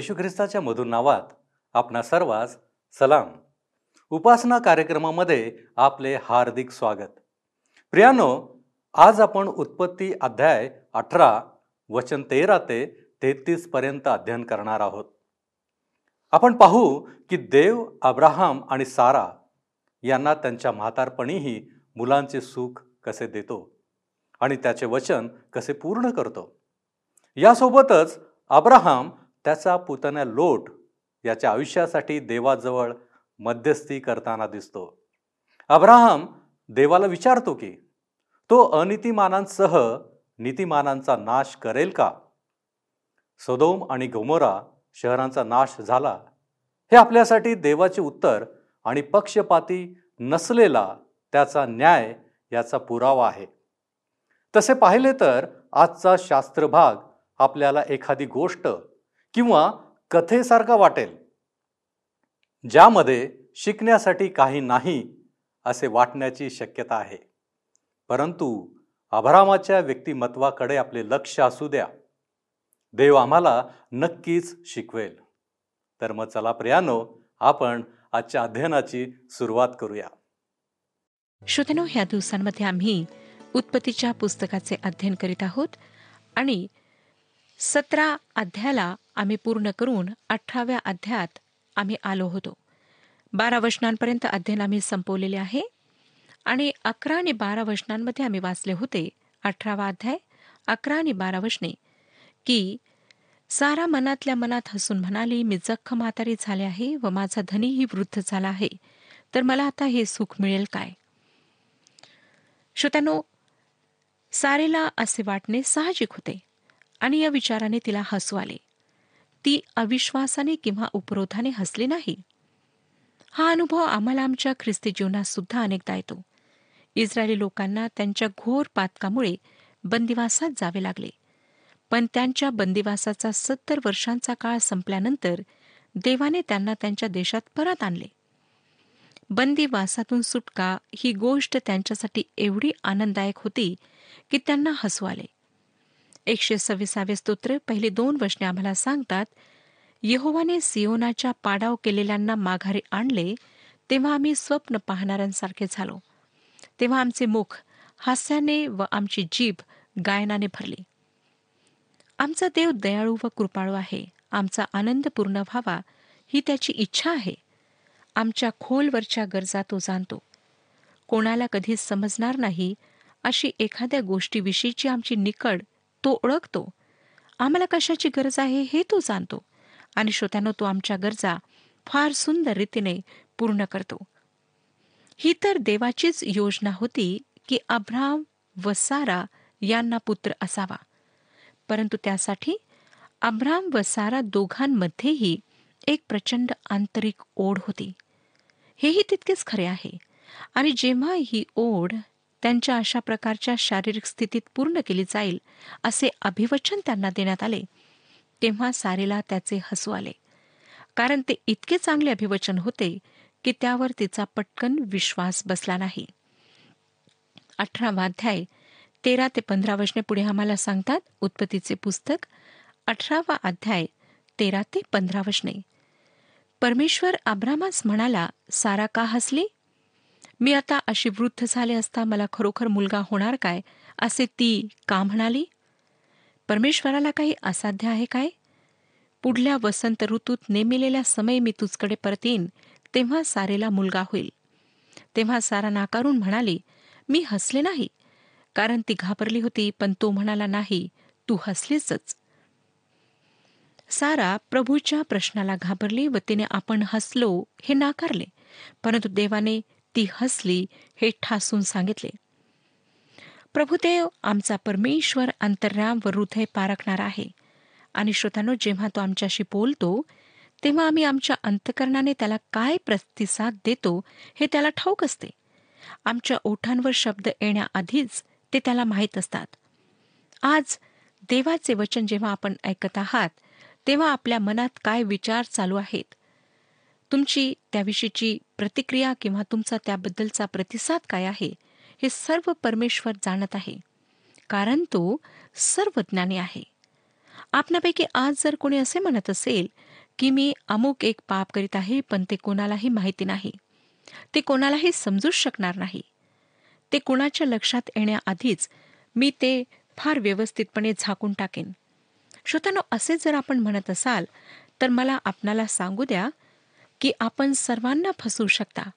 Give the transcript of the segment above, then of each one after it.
प्रभू येशू ख्रिस्ताच्या मधुर नावात आपणा सर्वांस सलाम. उपासना कार्यक्रमामध्ये आपले हार्दिक स्वागत. प्रियानो आज आपण उत्पत्ती अध्याय अठरा वचन तेरा ते तेहतीसपर्यंत अध्ययन करणार आहोत. आपण पाहू की देव अब्राहम आणि सारा यांना त्यांच्या म्हातारपणीही मुलांचे सुख कसे देतो आणि त्याचे वचन कसे पूर्ण करतो. यासोबतच अब्राहम त्याचा पुतण्या लोट याच्या आयुष्यासाठी देवाजवळ मध्यस्थी करताना दिसतो. अब्राहम देवाला विचारतो की तो अनितिमानांसह नीतिमानांचा नाश करेल का? सदोम आणि गोमोरा शहरांचा नाश झाला. हे आपल्यासाठी देवाचे उत्तर आणि पक्षपाती नसलेला त्याचा न्याय याचा पुरावा आहे. तसे पाहिले तर आजचा शास्त्र भाग आपल्याला एखादी गोष्ट किंवा कथेसारखा वाटेल ज्यामध्ये शिकण्यासाठी काही नाही असे वाटण्याची शक्यता आहे. परंतु अभरामाच्या व्यक्तिमत्वाकडे आपले लक्ष असू द्या. देव आम्हाला नक्कीच शिकवेल. तर मग चला प्रियानो आपण आजच्या अध्ययनाची सुरुवात करूया. श्रोतनो ह्या दिवसांमध्ये आम्ही उत्पत्तीच्या पुस्तकाचे अध्ययन करीत आहोत आणि सतरा अध्यायाला आम्ही पूर्ण करून अठराव्या अध्यायात आम्ही आलो होतो. बारा वचनांपर्यंत अध्ययन आम्ही संपवलेले आहे. आणि अकरा आणि बारा वचनांमध्ये आम्ही वाचले होते अठरावा अध्याय अकरा आणि बारा वचने की सारा मनातल्या मनात हसून म्हणाली मी जख्ख म्हातारी झाले आहे व माझा धनीही वृद्ध झाला आहे. तर मला आता हे सुख मिळेल काय? श्रोत्यानो सारेला असे वाटणे साहजिक होते आणि या विचाराने तिला हसू आले. ती अविश्वासाने किंवा उपरोधाने हसली नाही. हा अनुभव आम्हाला आमच्या ख्रिस्ती जीवनात सुद्धा अनेकदा येतो. इस्रायली लोकांना त्यांच्या घोर पातकामुळे बंदिवासात जावे लागले. पण त्यांच्या बंदिवासाचा सत्तर वर्षांचा काळ संपल्यानंतर देवाने त्यांना त्यांच्या देशात परत आणले. बंदिवासातून सुटका ही गोष्ट त्यांच्यासाठी एवढी आनंददायक होती की त्यांना हसू आले. एकशे सव्वीसावे स्तोत्र पहिली दोन वचने आम्हाला सांगतात यहोवाने सियोनाच्या पाडाव केलेल्यांना माघारी आणले तेव्हा आम्ही स्वप्न पाहणाऱ्यांसारखे झालो. तेव्हा आमचे मुख हास्याने व आमची जीभ गायनाने भरली. आमचा देव दयाळू व कृपाळू आहे. आमचा आनंद पूर्ण व्हावा ही त्याची इच्छा आहे. आमच्या खोलवरच्या गरजा तो जाणतो. कोणाला कधीच समजणार नाही अशी एखाद्या गोष्टीविषयीची आमची निकड तो ओळखतो. आम्हाला कशाची गरज आहे हे तो जाणतो आणि श्रोत्यानो तो आमच्या गरजा फार सुंदर रीतीने पूर्ण करतो. ही तर देवाचीच योजना होती की अब्राम व सारा यांना पुत्र असावा. परंतु त्यासाठी अब्राम व सारा दोघांमध्येही एक प्रचंड आंतरिक ओढ होती. हेही तितकेच खरे आहे. आणि जेव्हा ही ओढ त्यांच्या अशा प्रकारच्या शारीरिक स्थितीत पूर्ण केली जाईल असे अभिवचन त्यांना देण्यात आले. तेव्हा सारेला त्याचे हसू आले. कारण ते इतके चांगले अभिवचन होते की त्यावर तिचा पटकन विश्वास बसला नाही. अठरावा अध्याय तेरा ते पंधरा वचने पुढे आम्हाला सांगतात उत्पत्तीचे पुस्तक. अठरावा अध्याय तेरा ते पंधरा वचने. परमेश्वर अब्रामास म्हणाला सारा का हसली? मी आता अशी वृद्ध झाले असता मला खरोखर मुलगा होणार काय? असे ती का म्हणाली? परमेश्वराला काही असाध्य आहे काय? पुढल्या वसंत ऋतूत नेमिलेल्या समय मी तुझकडे परत येईन तेव्हा सारेला मुलगा होईल. तेव्हा सारा नाकारून म्हणाली मी हसले नाही. कारण ती घाबरली होती पण तो म्हणाला नाही तू हसलीसच. सारा प्रभूच्या प्रश्नाला घाबरली व तिने आपण हसलो हे नाकारले. परंतु देवाने ती हसली हे ठासून सांगितले प्रभुदेव आमचा परमेश्वर अंतर्राम व हृदय पारखणार आहे. आणि श्रोतानो जेव्हा तो आमच्याशी बोलतो तेव्हा आम्ही आमच्या अंतकरणाने त्याला काय प्रतिसाद देतो हे त्याला ठाऊक असते. आमच्या ओठांवर शब्द येण्याआधीच ते त्याला माहीत असतात. आज देवाचे वचन जेव्हा आपण ऐकत आहात तेव्हा आपल्या मनात काय विचार चालू आहेत तुमची त्याविषयीची प्रतिक्रिया किंवा तुमचा त्याबद्दलचा प्रतिसाद काय आहे हे सर्व परमेश्वर जाणत आहे. कारण तो सर्वज्ञानी आहे. आपणापैकी आज जर कोणी असे म्हणत असेल की मी अमुक एक पाप करीत आहे पण ते कोणालाही माहिती नाही. ते कोणालाही समजूच शकणार नाही. ते कुणाच्या लक्षात येण्याआधीच मी ते फार व्यवस्थितपणे झाकून टाकेन. श्रोतानो असे जर आपण म्हणत असाल तर मला आपणाला सांगू द्या की आपण सर्वांना फसवू शकता.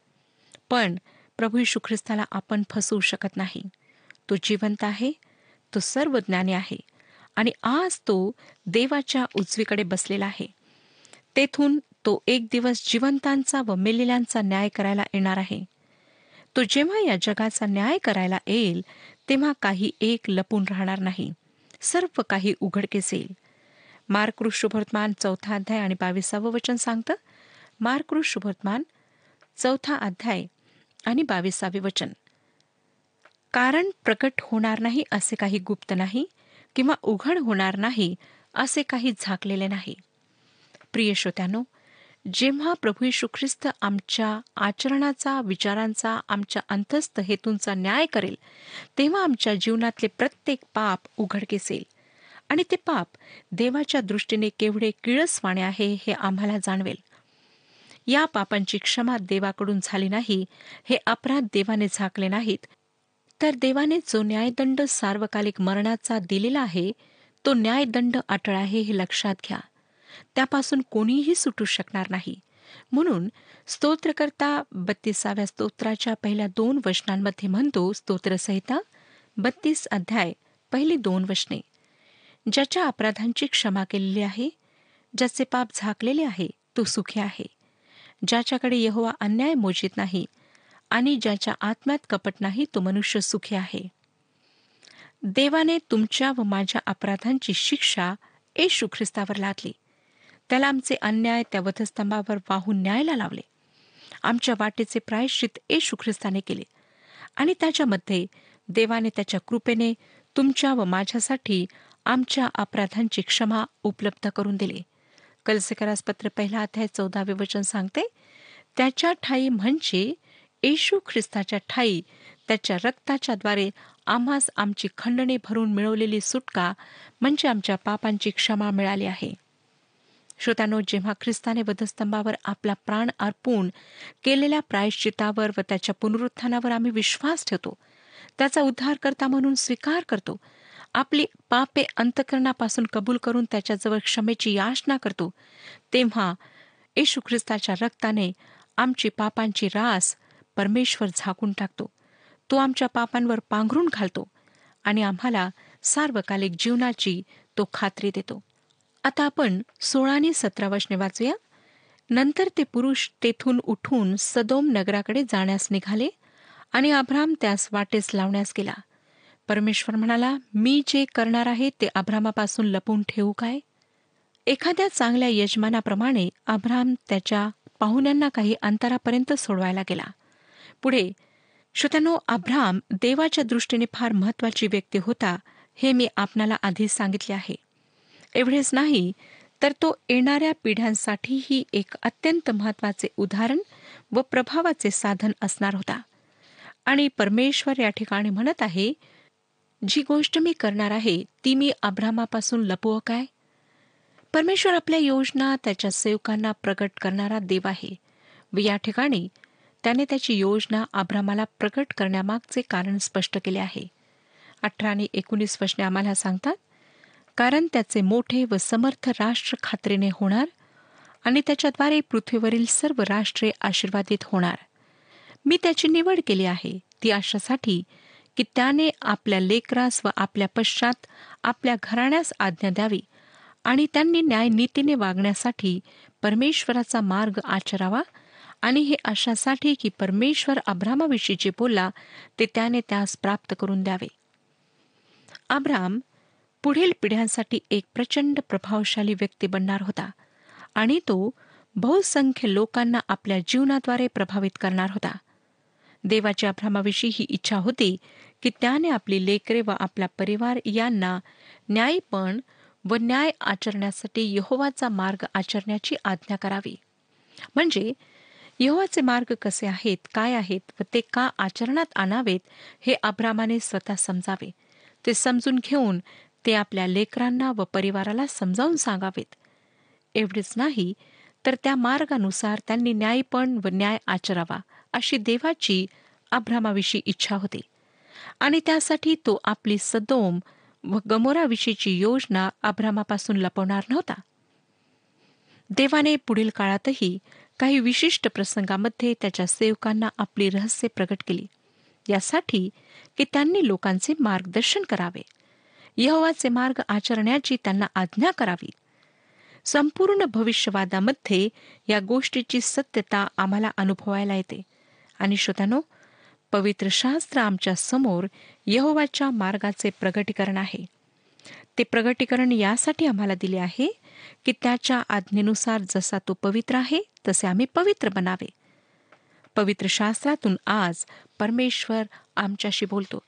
पण प्रभू यशू ख्रिस्ताला आपण फसवू शकत नाही. तो जिवंत आहे तो सर्व ज्ञानी आहे आणि आज तो देवाच्या उजवीकडे बसलेला आहे. तेथून तो एक दिवस जिवंतांचा व मेलेल्यांचा न्याय करायला येणार आहे. तो जेव्हा या जगाचा न्याय करायला येईल तेव्हा काही एक लपून राहणार नाही. सर्व काही उघडकेस येईल. मार्क ऋषुभर्तमान चौथा अध्याय आणि बावीसावं वचन सांगतं मार्कृ शुभवर्तमान चौथा अध्याय आणि बावीसावे वचन. कारण प्रकट होणार नाही असे काही गुप्त नाही किंवा उघड होणार नाही असे काही झाकलेले नाही. प्रिय श्रोत्यानो जेव्हा प्रभू यशू ख्रिस्त आमच्या आचरणाचा विचारांचा आमच्या अंतस्थ हेतूंचा न्याय करेल तेव्हा आमच्या जीवनातले प्रत्येक पाप उघडकीस येईल आणि ते पाप देवाच्या दृष्टीने केवढे किळसवाणे आहे हे आम्हाला जाणवेल. या पापांची क्षमा देवाकडून झाली नाही हे अपराध देवाने झाकले नाहीत. तर देवाने जो न्यायदंड सार्वकालिक मरणाचा दिलेला आहे तो न्यायदंड अटळ आहे हे लक्षात घ्या. त्यापासून कोणीही सुटू शकणार नाही. म्हणून स्तोत्रकर्ता बत्तीसाव्या स्तोत्राच्या पहिल्या दोन वचनांमध्ये म्हणतो स्तोत्रसहिता बत्तीस अध्याय पहिली दोन वचने. ज्याच्या अपराधांची क्षमा केलेली आहे ज्याचे पाप झाकलेले आहे तो सुखी आहे. ज्याच्याकडे यहोवा अन्याय मोजित नाही आणि ज्याच्या आत्म्यात कपट नाही तो मनुष्य सुखी आहे. देवाने तुमच्या व माझ्या अपराधांची शिक्षा येशू ख्रिस्तावर लादली. त्याला आमचे अन्याय त्या वधस्तंभावर वाहून न्यायला लावले. आमच्या वाटेचे प्रायश्चित येशू ख्रिस्ताने केले. आणि त्याच्यामध्ये देवाने त्याच्या कृपेने तुमच्या व माझ्यासाठी आमच्या अपराधांची क्षमा उपलब्ध करून दिली. कलसेकरास पत्र पहिला अध्याय चौदावे वचन सांगते त्याच्या ठाई म्हणजे येशू ख्रिस्ताच्या ठाई त्याच्या रक्ताच्या द्वारे आम्हास आमची खंडणे भरून मिळवलेली सुटका म्हणजे आमच्या पापांची क्षमा मिळाली आहे. श्रोतानो जेव्हा ख्रिस्ताने वधस्तंभावर आपला प्राण अर्पून केलेल्या प्रायश्चितावर व त्याच्या पुनरुत्थानावर आम्ही विश्वास ठेवतो त्याचा उद्धार करता म्हणून स्वीकार करतो आपली पापे अंतकरणापासून कबूल करून त्याच्याजवळ क्षमेची याचना करतो तेव्हा येशू ख्रिस्ताच्या रक्ताने आमची पापांची रास परमेश्वर झाकून टाकतो. तो आमच्या पापांवर पांघरून घालतो आणि आम्हाला सार्वकालिक जीवनाची तो खात्री देतो. आता आपण सोळा आणि सतरा वचने वाचूया. नंतर ते पुरुष तेथून उठून सदोम नगराकडे जाण्यास निघाले आणि आभ्राम त्यास वाटेस लावण्यास गेला. परमेश्वर म्हणाला मी जे करणार आहे ते अब्रामापासून लपून ठेवू काय? एखाद्या चांगल्या यजमानाप्रमाणे अब्राम त्याच्या पाहुण्यांना काही अंतरापर्यंत सोडवायला गेला. पुढे श्रोत्यानो अब्राम देवाच्या दृष्टीने फार महत्वाची व्यक्ती होता हे मी आपणाला आधीच सांगितले आहे. एवढेच नाही तर तो येणाऱ्या पिढ्यांसाठीही एक अत्यंत महत्त्वाचे उदाहरण व प्रभावाचे साधन असणार होता. आणि परमेश्वर या ठिकाणी म्हणत आहे जी गोष्ट मी करणार आहे ती मी अब्रामापासून लपवं काय? परमेश्वर आपल्या योजना त्याच्या सेवकांना प्रकट करणारा देव आहे. व या ठिकाणी त्याने त्याची योजना अब्रामाला प्रकट करण्यामागचे कारण स्पष्ट केले आहे. अठरा आणि एकोणीस वचने आम्हाला सांगतात कारण त्याचे मोठे व समर्थ राष्ट्र खात्रीने होणार आणि त्याच्याद्वारे पृथ्वीवरील सर्व राष्ट्रे आशीर्वादित होणार. मी त्याची निवड केली आहे. ती अशासाठी की त्याने आपल्या लेकरास व आपल्या पश्चात आपल्या घराण्यास आज्ञा द्यावी आणि त्यांनी न्यायनीतीने वागण्यासाठी परमेश्वराचा मार्ग आचरावा. आणि हे अशासाठी की परमेश्वर अब्रामाविषयी जे बोलला ते त्याने त्यास प्राप्त करून द्यावे. अब्राम पुढील पिढ्यांसाठी एक प्रचंड प्रभावशाली व्यक्ती बनणार होता आणि तो बहुसंख्य लोकांना आपल्या जीवनाद्वारे प्रभावित करणार होता. देवाच्या अभ्रामाविषयी ही इच्छा होती की त्याने आपली लेकरे व आपला परिवार यांना न्यायपण व न्याय आचरण्यासाठी यहोवाचा मार्ग आचरण्याची आज्ञा करावी. म्हणजे यहोवाचे मार्ग कसे आहेत काय आहेत व ते का आचरणात आणावेत हे अभ्रामाने स्वतः समजावे. ते समजून घेऊन ते आपल्या लेकरांना व परिवाराला समजावून सांगावेत. एवढेच नाही तर त्या मार्गानुसार त्यांनी न्यायपण व न्याय आचरावा. अशी देवाची अभ्रामाविषयी इच्छा होती. आणि त्यासाठी तो आपली सदोम व गमोराविषयीची योजना अभ्रामापासून लपवणार नव्हता. देवाने पुढील काळातही काही विशिष्ट प्रसंगामध्ये त्याच्या सेवकांना आपली रहस्य प्रकट केली. यासाठी की त्यांनी लोकांचे मार्गदर्शन करावे. यहोवाचे मार्ग आचरण्याची त्यांना आज्ञा करावी. संपूर्ण भविष्यवादामध्ये या गोष्टीची सत्यता आम्हाला अनुभवायला येते. आणि श्रोतानो पवित्र शास्त्र आमच्यासमोर यहोवाच्या मार्गाचे प्रगटीकरण आहे. ते प्रगटीकरण यासाठी आम्हाला दिले आहे की त्याच्या आज्ञेनुसार जसा तो पवित्र आहे तसे आम्ही पवित्र बनावे. पवित्र शास्त्रातून आज परमेश्वर आमच्याशी बोलतो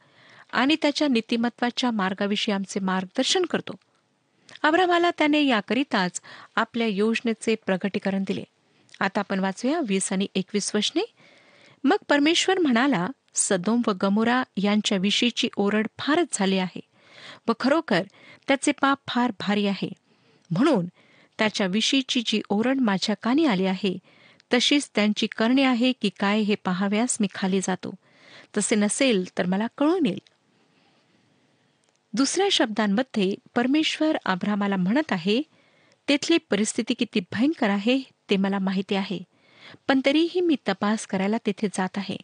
आणि त्याच्या नीतिमत्वाच्या मार्गाविषयी आमचे मार्गदर्शन करतो. अब्रामाला त्याने याकरिताच आपल्या योजनेचे प्रगटीकरण दिले. आता आपण वाचूया वीस आणि एकवीस वशने मग परमेश्वर म्हणाला सदोम व गमोरा यांच्याविषयीची ओरड फारच झाली आहे व खरोखर त्याचे पाप फार भारी आहे. म्हणून त्याच्या विषयीची जी ओरड माझ्या कानी आली आहे तशीच त्यांची करणे आहे की काय हे पाहाव्यास मी खाली जातो. तसे नसेल तर मला कळून येईल. दुसऱ्या शब्दांमध्ये परमेश्वर आभ्रामाला म्हणत आहे तेथली परिस्थिती किती भयंकर आहे ते मला माहिती आहे. पण तरीही मी तपास करायला तेथे जात आहे.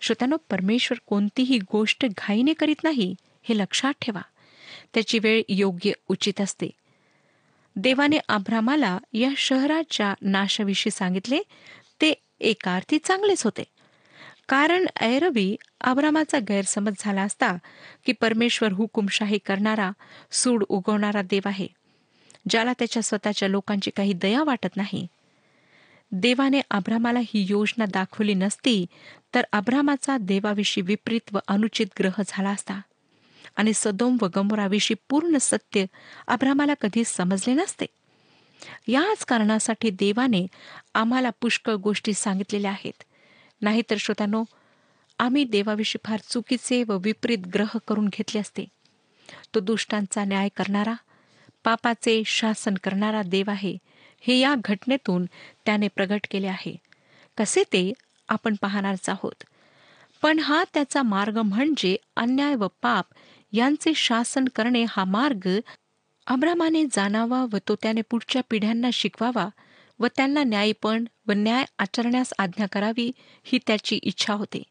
श्रोत्यानो परमेश्वर कोणतीही गोष्ट घाईने करीत नाही हे लक्षात ठेवा. त्याची वेळ योग्य उचित असते. देवाने आभ्रामाला या शहराच्या नाशाविषयी सांगितले ते एकार्थी चांगलेच होते. कारण ऐरवी आभ्रामाचा गैरसमज झाला असता की परमेश्वर हुकुमशाही करणारा सूड उगवणारा देव आहे ज्याला त्याच्या स्वतःच्या लोकांची काही दया वाटत नाही. देवाने आभ्रामाला ही योजना दाखवली नसती तर अब्रामाचा देवाविषयी विपरीत व अनुचित ग्रह झाला असता. आणि सदोम व गमोराविषयी पूर्ण सत्य आब्रामाला कधी समजले नसते. याच कारणासाठी देवाने आम्हाला पुष्कळ गोष्टी सांगितलेल्या आहेत. नाहीतर श्रोतानो आम्ही देवाविषयी फार चुकीचे व विपरीत ग्रह करून घेतले असते. तो दुष्टांचा न्याय करणारा पापाचे शासन करणारा देव आहे. हे या घटनेतून त्याने प्रगट केले आहे. कसे ते आपण पाहणारच आहोत. पण हा त्याचा मार्ग म्हणजे अन्याय व पाप यांचे शासन करणे हा मार्ग अब्रामाने जाणावा व तो त्याने पुढच्या पिढ्यांना शिकवावा व त्यांना न्यायपण व न्याय आचरण्यास आज्ञा करावी ही त्याची इच्छा होती.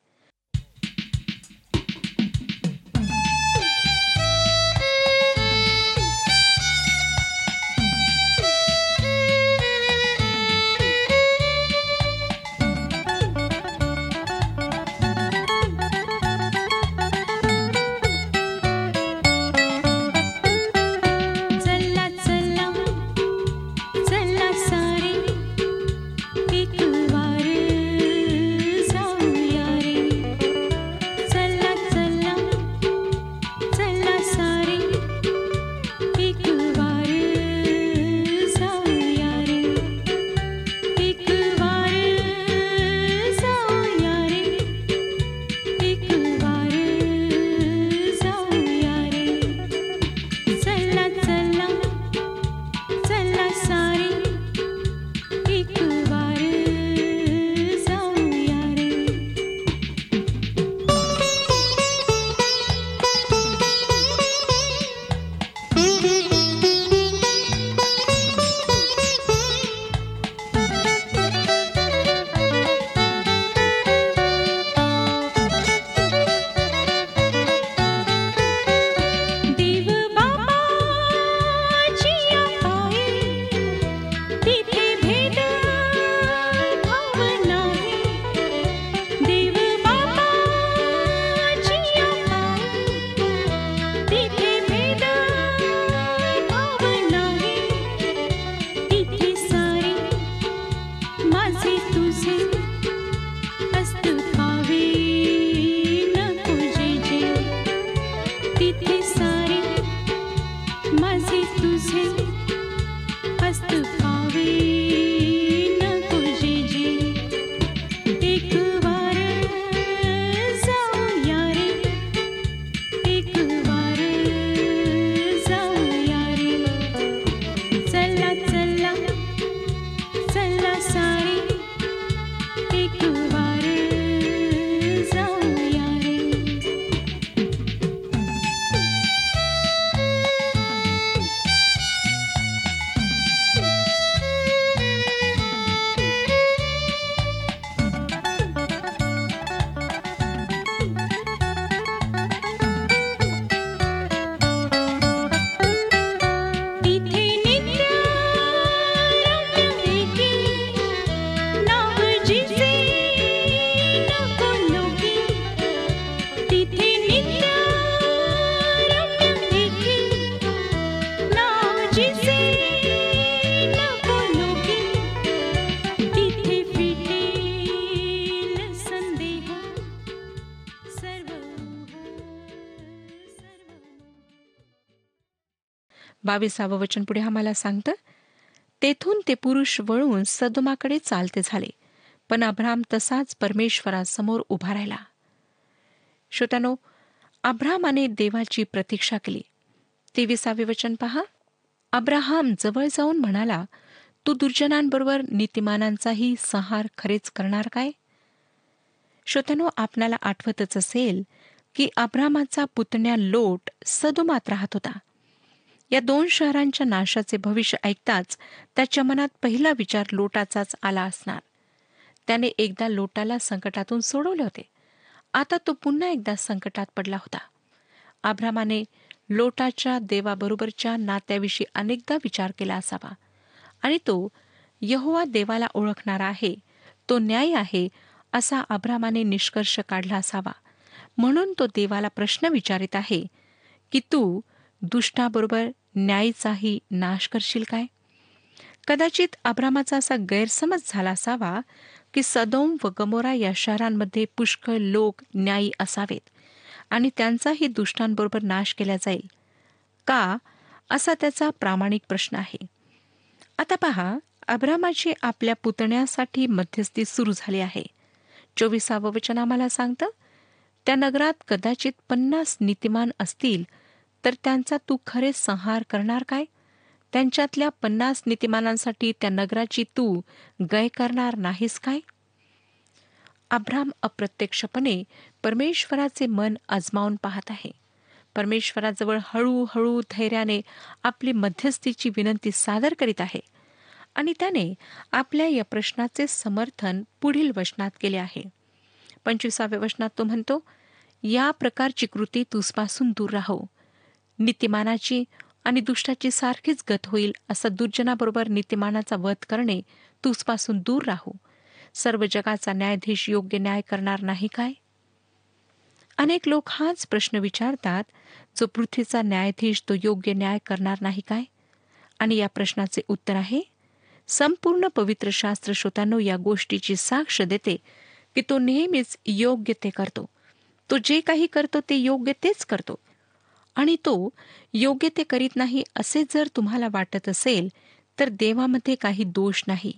बावीसावं वचन पुढे आम्हाला सांगतं तेथून ते पुरुष वळून सदोमाकडे चालते झाले. पण अब्राम तसाच परमेश्वरासमोर उभा राहिला. श्रोत्यानो अब्रामाने देवाची प्रतीक्षा केली. तेविसावे वचन पहा. अब्राहाम जवळ जाऊन म्हणाला तू दुर्जनांबरोबर नीतिमानांचाही संहार खरेच करणार काय? श्रोत्यानो आपणाला आठवतच असेल की अब्रामाचा पुतण्या लोट सदोमात राहत होता. या दोन शहरांच्या नाशाचे भविष्य ऐकताच त्याच्या मनात पहिला विचार लोटाचाच आला असणार. त्याने एकदा लोटाला संकटातून सोडवले होते. आता तो पुन्हा एकदा संकटात पडला होता. आभ्रामाने लोटाच्या देवाबरोबरच्या नात्याविषयी अनेकदा विचार केला असावा. आणि तो यहोवा देवाला ओळखणारा आहे तो न्याय आहे असा आभ्रामाने निष्कर्ष काढला असावा. म्हणून तो देवाला प्रश्न विचारित आहे की तू दुष्टाबरोबर न्यायीचाही नाश करशील काय? कदाचित अब्रामाचा असा गैरसमज झाला असावा की सदोम व गमोरा या शहरांमध्ये पुष्कळ लोक न्यायी असावेत आणि त्यांचाही दुष्टांबरोबर नाश केला जाईल. का? असा त्याचा प्रामाणिक प्रश्न आहे. आता पहा अब्रामाची आपल्या पुतण्यासाठी मध्यस्थी सुरू झाली आहे. चोवीसावं वचन आम्हाला सांगतं? त्या नगरात कदाचित पन्नास नीतिमान असतील तर त्यांचा तू खरे संहार करणार काय? त्यांच्यातल्या पन्नास नीतिमानांसाठी त्या नगराची तू गय करणार नाहीस काय? अब्राम अप्रत्यक्षपणे परमेश्वराचे मन अजमावून पाहत आहे. परमेश्वराजवळ हळूहळू धैर्याने आपली मध्यस्थीची विनंती सादर करीत आहे आणि त्याने आपल्या या प्रश्नाचे समर्थन पुढील वचनात केले आहे. पंचवीसाव्या वचनात तो म्हणतो या प्रकारची कृती तुझपासून दूर राहो. नीतिमानाची आणि दुष्टाची सारखीच गत होईल असं दुर्जनाबरोबर नीतिमानाचा वध करणे तुझपासून दूर राहू. सर्व जगाचा न्यायाधीश योग्य न्याय करणार नाही काय? अनेक लोक हाच प्रश्न विचारतात जो पृथ्वीचा न्यायाधीश तो योग्य न्याय करणार नाही काय? आणि या प्रश्नाचे उत्तर आहे संपूर्ण पवित्र शास्त्र श्रोतांनो या गोष्टीची साक्ष देते की तो नेहमीच योग्य ते करतो. तो जे काही करतो ते योग्य तेच करतो. आणि तो योग्य ते करीत नाही असे जर तुम्हाला वाटत असेल तर देवामध्ये काही दोष नाही.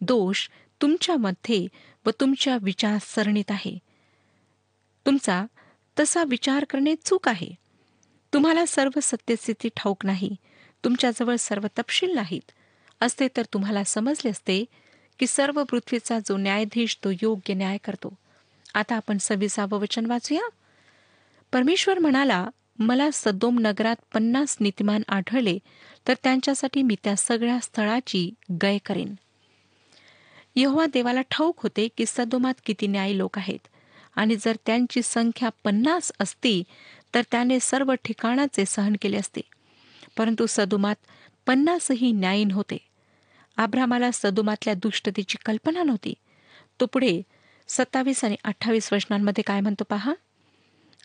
दोष तुमच्यामध्ये व तुमच्या विचारसरणीत आहे. तुमचा तसा विचार करणे चूक आहे. तुम्हाला सर्व सत्यस्थिती ठाऊक नाही. तुमच्याजवळ सर्व तपशील नाहीत. असते तर तुम्हाला समजले असते की सर्व पृथ्वीचा जो न्यायाधीश तो योग्य न्याय करतो. आता आपण सव्वीसावं वचन वाचूया. परमेश्वर म्हणाला मला सदोम नगरात पन्नास नीतिमान आढळले तर त्यांच्यासाठी मी त्या सगळ्या स्थळाची गय करेन. यहोवा देवाला ठाऊक होते की सदोमात किती न्यायी लोक आहेत आणि जर त्यांची संख्या पन्नास असती तर त्याने सर्व ठिकाणाचे सहन केले असते. परंतु सदोमात पन्नासही न्यायीन होते आभ्रामाला सदोमातल्या दुष्टतेची कल्पना नव्हती. तो पुढे सत्तावीस आणि अठ्ठावीस वचनांमध्ये काय म्हणतो पहा?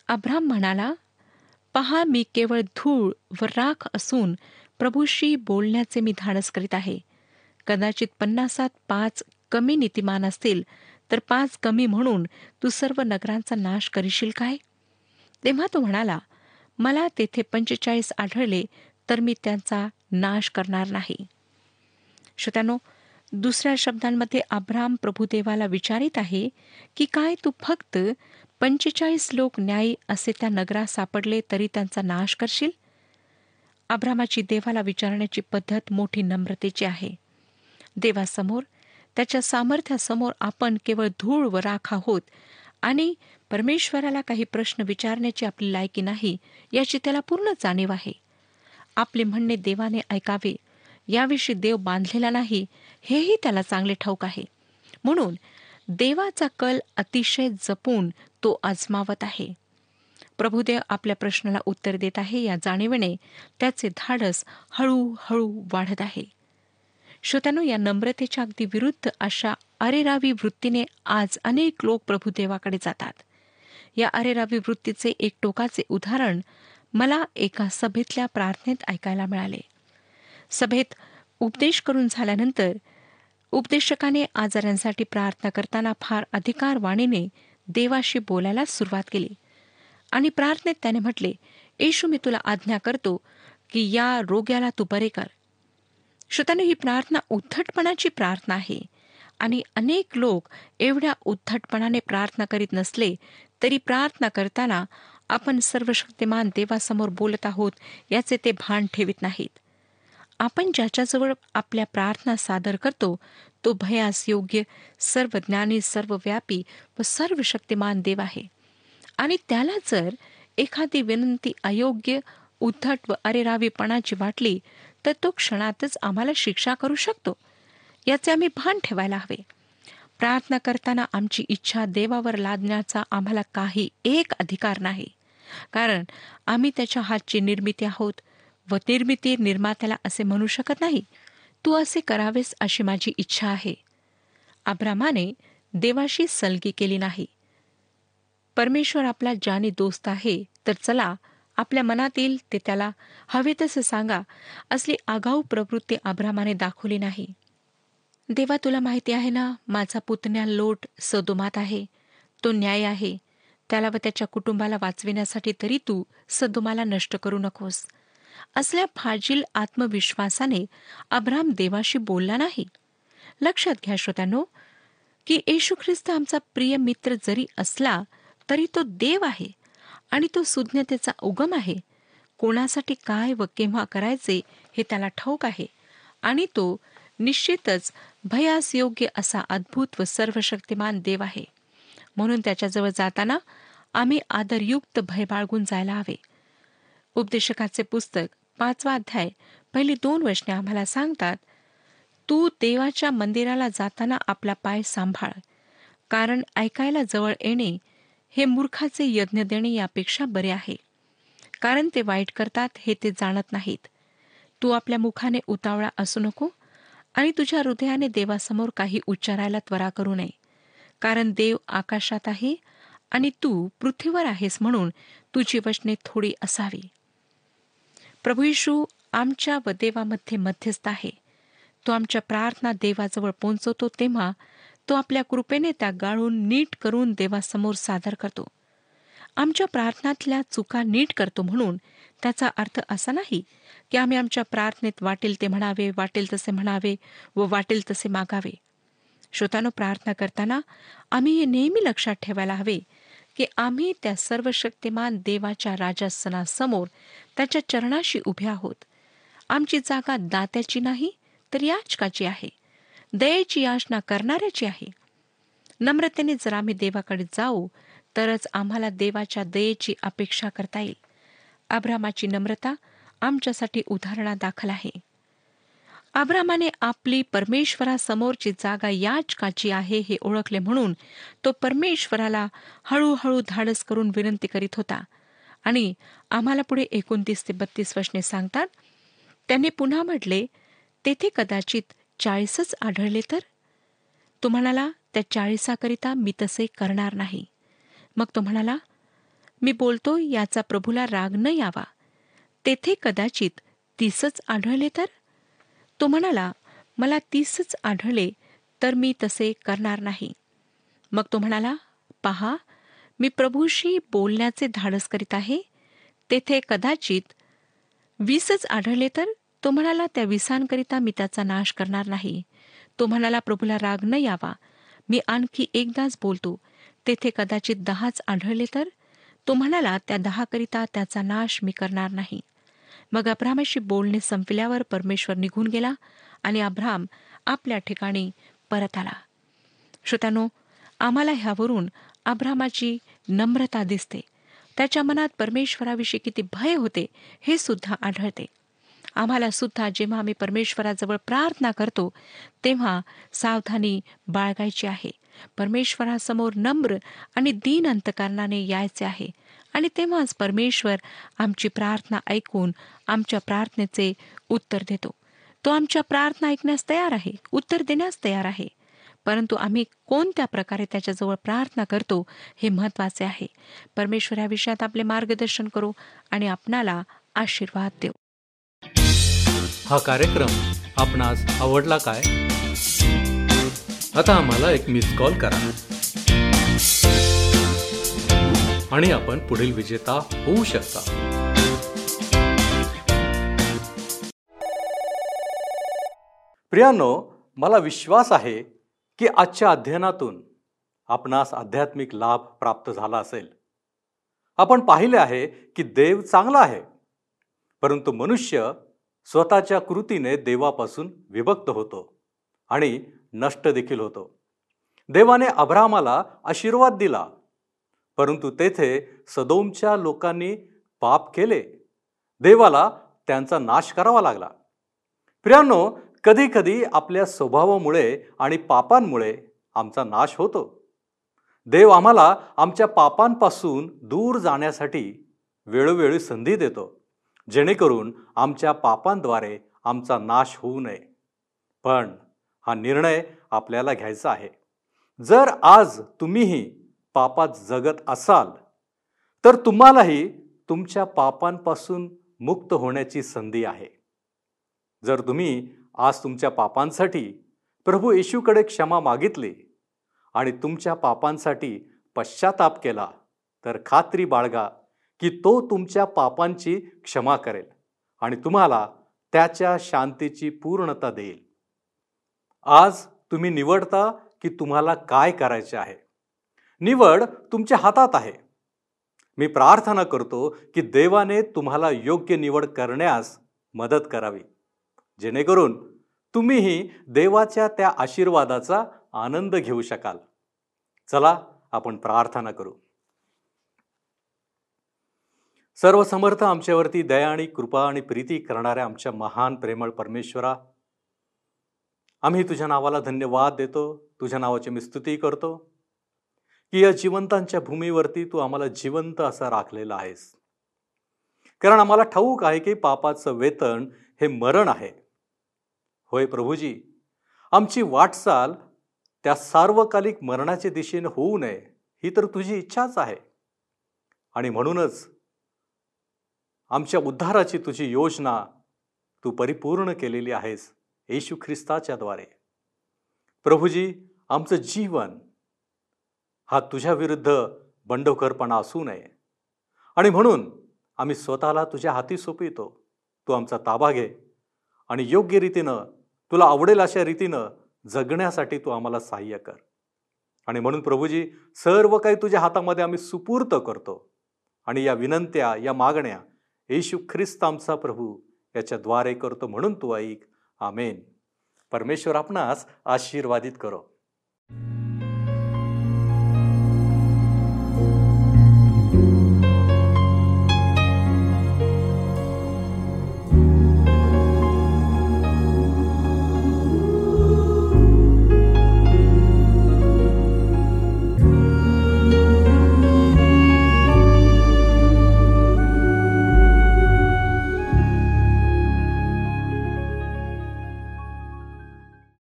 अब्राम म्हणाला पहा मी केवळ धूळ व राख असून प्रभूशी बोलण्याचे मी धाडस करीत आहे. कदाचित पन्नासात पाच कमी नीतिमान असतील तर पाच कमी म्हणून तू सर्व नगरांचा नाश करशील काय? तेव्हा तो म्हणाला मला तेथे पंचेचाळीस आढळले तर मी त्यांचा नाश करणार नाही. श्रोत्यानो दुसऱ्या शब्दांमध्ये अब्राम प्रभुदेवाला विचारित आहे की काय तू फक्त पंचेचाळीस लोक न्यायी असे त्या नगरात सापडले तरी त्यांचा नाश करशील? अब्रामाची देवाला विचारण्याची पद्धत मोठी नम्रतेची आहे. देवासमोर त्याच्या सामर्थ्यासमोर आपण केवळ धूळ व राख आहोत आणि परमेश्वराला काही प्रश्न विचारण्याची आपली लायकी नाही याची त्याला पूर्ण जाणीव आहे. आपले म्हणणे देवाने ऐकावे याविषयी देव बांधलेला नाही हेही त्याला चांगले ठाऊक आहे. म्हणून देवाचा कल अतिशय जपून तो आजमावत आहे. प्रभुदेव आपल्या प्रश्नाला उत्तर देत आहे या जाणीवेने त्याचे धाडस हळूहळू वाढत आहे. श्रोत्यानो या नम्रतेच्या अगदी विरुद्ध अशा अरेरावी वृत्तीने आज अनेक लोक प्रभुदेवाकडे जातात. या अरेरावी वृत्तीचे एक टोकाचे उदाहरण मला एका सभेतल्या प्रार्थनेत ऐकायला मिळाले. सभेत उपदेश करून झाल्यानंतर उपदेशकाने आजारांसाठी प्रार्थना करताना फार अधिकारवाणीने देवाशी बोलायला सुरुवात केली. आणि प्रार्थनेत त्याने म्हटले येशू मी तुला आज्ञा करतो की या रोग्याला तू बरे कर. श्रोत्याने ही प्रार्थना उद्धटपणाची प्रार्थना आहे. आणि अनेक लोक एवढ्या उद्धटपणाने प्रार्थना करीत नसले तरी प्रार्थना करताना आपण सर्वशक्तिमान देवासमोर बोलत आहोत याचे ते भान ठेवित नाहीत. आपण ज्याच्याजवळ आपल्या प्रार्थना सादर करतो तो भयास योग्य सर्व ज्ञानी सर्वव्यापी व सर्व शक्तिमान देव आहे. आणि त्याला जर एखादी विनंती अयोग्य उद्धट व अरेरावीपणाची वाटली तर तो क्षणातच आम्हाला शिक्षा करू शकतो. याचे आम्ही भान ठेवायला हवे. प्रार्थना करताना आमची इच्छा देवावर लादण्याचा आम्हाला काही एक अधिकार नाही. कारण आम्ही त्याच्या हातची निर्मिती आहोत व निर्मिती निर्मात्याला असे म्हणू शकत नाही. तू असे करावेस अशी माझी इच्छा आहे. आब्रामाने देवाशी सलगी केली नाही. परमेश्वर आपला ज्याने दोस्त आहे तर चला आपल्या मनातील ते त्याला हवे तसे सांगा असली आगाऊ प्रवृत्ती आभ्रामाने दाखवली नाही. देवा तुला माहिती आहे ना माझा पुतण्या लोट सदोमात आहे. तो न्याय आहे. त्याला व त्याच्या कुटुंबाला वाचविण्यासाठी तरी तू सदोमाला नष्ट करू नकोस. असल्या फाजील आत्मविश्वासाने अब्राम देवाशी बोलला नाही? लक्षात घ्या श्रोत्यानो की येशू ख्रिस्त आमचा प्रिय मित्र जरी असला तरी तो देव आहे आणि तो सुज्ञतेचा उगम आहे. कोणासाठी काय व केव्हा करायचे हे त्याला ठाऊक आहे आणि तो निश्चितच भयास योग्य असा अद्भुत व सर्वशक्तिमान देव आहे. म्हणून त्याच्याजवळ जाताना आम्ही आदरयुक्त भय बाळगून जायला हवे. उपदेशकाचे पुस्तक पाचवा अध्याय पहिली दोन वचने आम्हाला सांगतात तू देवाच्या मंदिराला जाताना आपला पाय सांभाळ कारण ऐकायला जवळ येणे हे मूर्खाचे यज्ञ देणे यापेक्षा बरे आहे कारण ते वाईट करतात हे ते जाणत नाहीत. तू आपल्या मुखाने उतावळा असू नको आणि तुझ्या हृदयाने देवासमोर काही उच्चारायला त्वरा करू नये कारण देव आकाशात आहे आणि तू पृथ्वीवर आहेस म्हणून तुझी वचने थोडी असावी. प्रभू येशू आमच्या व देवामध्ये मध्यस्थ आहे. तो आमच्या प्रार्थना देवाजवळ पोहोचवतो तेव्हा तो आपल्या कृपेने त्या गाळून नीट करून देवासमोर सादर करतो. आमच्या प्रार्थनातल्या चुका नीट करतो म्हणून त्याचा अर्थ असा नाही की आम्ही आमच्या प्रार्थनेत वाटेल ते म्हणावे वाटेल तसे म्हणावे व वाटेल तसे मागावे. श्रोतानो प्रार्थना करताना आम्ही हे नेहमी लक्षात ठेवायला हवे की आम्ही त्या सर्वशक्तिमान देवाच्या राजासनासमोर त्याच्या चरणाशी उभे आहोत. आमची जागा दात्याची नाही तर याचकाची आहे. दयेची याचना करणाऱ्याची आहे. नम्रतेने जर आम्ही देवाकडे जाऊ तरच आम्हाला देवाच्या दयेची अपेक्षा करता येईल. अब्रामाची नम्रता आमच्यासाठी उदाहरणा दाखल आहे. अब्रामाने आपली परमेश्वरासमोरची जागा याचकाची आहे हे ओळखले म्हणून तो परमेश्वराला हळूहळू धाडस करून विनंती करीत होता. आणि आम्हाला पुढे एकोणतीस ते बत्तीस वशने सांगतात त्याने पुन्हा म्हटले तेथे कदाचित चाळीसच आढळले तर? तो म्हणाला त्या चाळीसाकरिता मी तसे करणार नाही. मग तो म्हणाला मी बोलतो याचा प्रभूला राग न यावा. तेथे कदाचित तीसच आढळले तर? तो म्हणाला मला तीसच आढळले तर मी तसे करणार नाही. मग तो म्हणाला पहा मी प्रभूशी बोलण्याचे धाडस करीत आहे. तेथे कदाचित वीसच आढळले तर तो म्हणाला त्या विसांकरिता मी त्याचा नाश करणार नाही. तो म्हणाला प्रभूला राग न यावा. मी आणखी एकदाच बोलतो. तेथे कदाचित दहाच आढळले तर? तो म्हणाला त्या दहाकरिता त्याचा नाश मी करणार नाही. मग अब्रामाशी बोलणे संपल्यावर परमेश्वर निघून गेला आणि अब्राम आपल्या ठिकाणी परत आला. श्रोत्यानो आम्हाला ह्यावरून अब्रामाची नम्रता दिसते. त्याच्या मनात परमेश्वराविषयी किती भय होते हे सुद्धा आढळते. आम्हाला सुद्धा जेव्हा आम्ही परमेश्वराजवळ प्रार्थना करतो तेव्हा सावधानी बाळगायची आहे. परमेश्वरासमोर नम्र आणि दीन अंतकरणाने यायचे आहे. आणि तेव्हाच परमेश्वर आमची प्रार्थना ऐकून आमच्या प्रार्थनेचे उत्तर देतो. तो आमच्या प्रार्थना ऐकण्यास तयार आहे उत्तर देण्यास तयार आहे. परंतु आम्ही कोणत्या प्रकारे त्याच्याजवळ प्रार्थना करतो हे महत्त्वाचे आहे. परमेश्वर या विषयात आपले मार्गदर्शन करू आणि आपणाला आशीर्वाद देऊ. हा कार्यक्रम आपणास आवडला काय? आता आम्हाला एक मिस कॉल करा. आणि आपण पुढील विजेता होऊ शकता. प्रियानो मला विश्वास आहे की आजच्या अध्ययनातून आपणास आध्यात्मिक लाभ प्राप्त झाला असेल. आपण पाहिले आहे की देव चांगला आहे परंतु मनुष्य स्वतःच्या कृतीने देवापासून विभक्त होतो आणि नष्ट देखील होतो. देवाने अब्रामाला आशीर्वाद दिला परंतु तेथे सदोमच्या लोकांनी पाप केले. देवाला त्यांचा नाश करावा लागला. प्रियांनो कधी कधी आपल्या स्वभावामुळे आणि पापांमुळे आमचा नाश होतो. देव आम्हाला आमच्या पापांपासून दूर जाण्यासाठी वेळोवेळी संधी देतो जेणेकरून आमच्या पापांद्वारे आमचा नाश होऊ नये. पण हा निर्णय आपल्याला घ्यायचा आहे. जर आज तुम्हीही पापात जगत असाल तर तुम्हालाही तुमच्या पापांपासून मुक्त होण्याची संधी आहे. जर तुम्ही आज तुमच्या पापांसाठी प्रभू येशूकडे क्षमा मागितली आणि तुमच्या पापांसाठी पश्चाताप केला तर खात्री बाळगा की तो तुमच्या पापांची क्षमा करेल आणि तुम्हाला त्याच्या शांतीची पूर्णता देईल. आज तुम्ही निवडता की तुम्हाला काय करायचे आहे. निवड तुमच्या हातात आहे. मी प्रार्थना करतो की देवाने तुम्हाला योग्य निवड करण्यास मदत करावी. जेणेकरून तुम्हीही देवाच्या त्या आशीर्वादाचा आनंद घेऊ शकाल. चला आपण प्रार्थना करू. सर्व समर्थ आमच्यावरती दया आणि कृपा आणि प्रीती करणाऱ्या आमच्या महान प्रेमळ परमेश्वरा आम्ही तुझ्या नावाला धन्यवाद देतो. तुझ्या नावाची मी स्तुती करतो. की या जिवंतांच्या भूमीवरती तू आम्हाला जिवंत असा राखलेला आहेस. कारण आम्हाला ठाऊक आहे की पापाचं वेतन हे मरण आहे. होय प्रभूजी आमची वाटचाल त्या सार्वकालिक मरणाच्या दिशेने होऊ नये ही तर तुझी इच्छाच आहे. आणि म्हणूनच आमच्या उद्धाराची तुझी योजना तू परिपूर्ण केलेली आहेस येशू ख्रिस्ताच्याद्वारे प्रभूजी आमचं जीवन हा तुझ्या विरुद्ध बंडखोरपणा असू नये. आणि म्हणून आम्ही स्वतःला तुझ्या हाती सोपितो तू आमचा ताबा घे आणि योग्य रीतीनं तुला आवडेल अशा रीतीनं जगण्यासाठी तू आम्हाला सहाय्य कर. आणि म्हणून प्रभूजी सर्व काही तुझ्या हातामध्ये आम्ही सुपूर्त करतो. आणि या विनंत्या या मागण्या येशू ख्रिस्त आमचा प्रभू याच्याद्वारे करतो म्हणून तू ऐक. आमेन. परमेश्वर आपणास आशीर्वादित करो.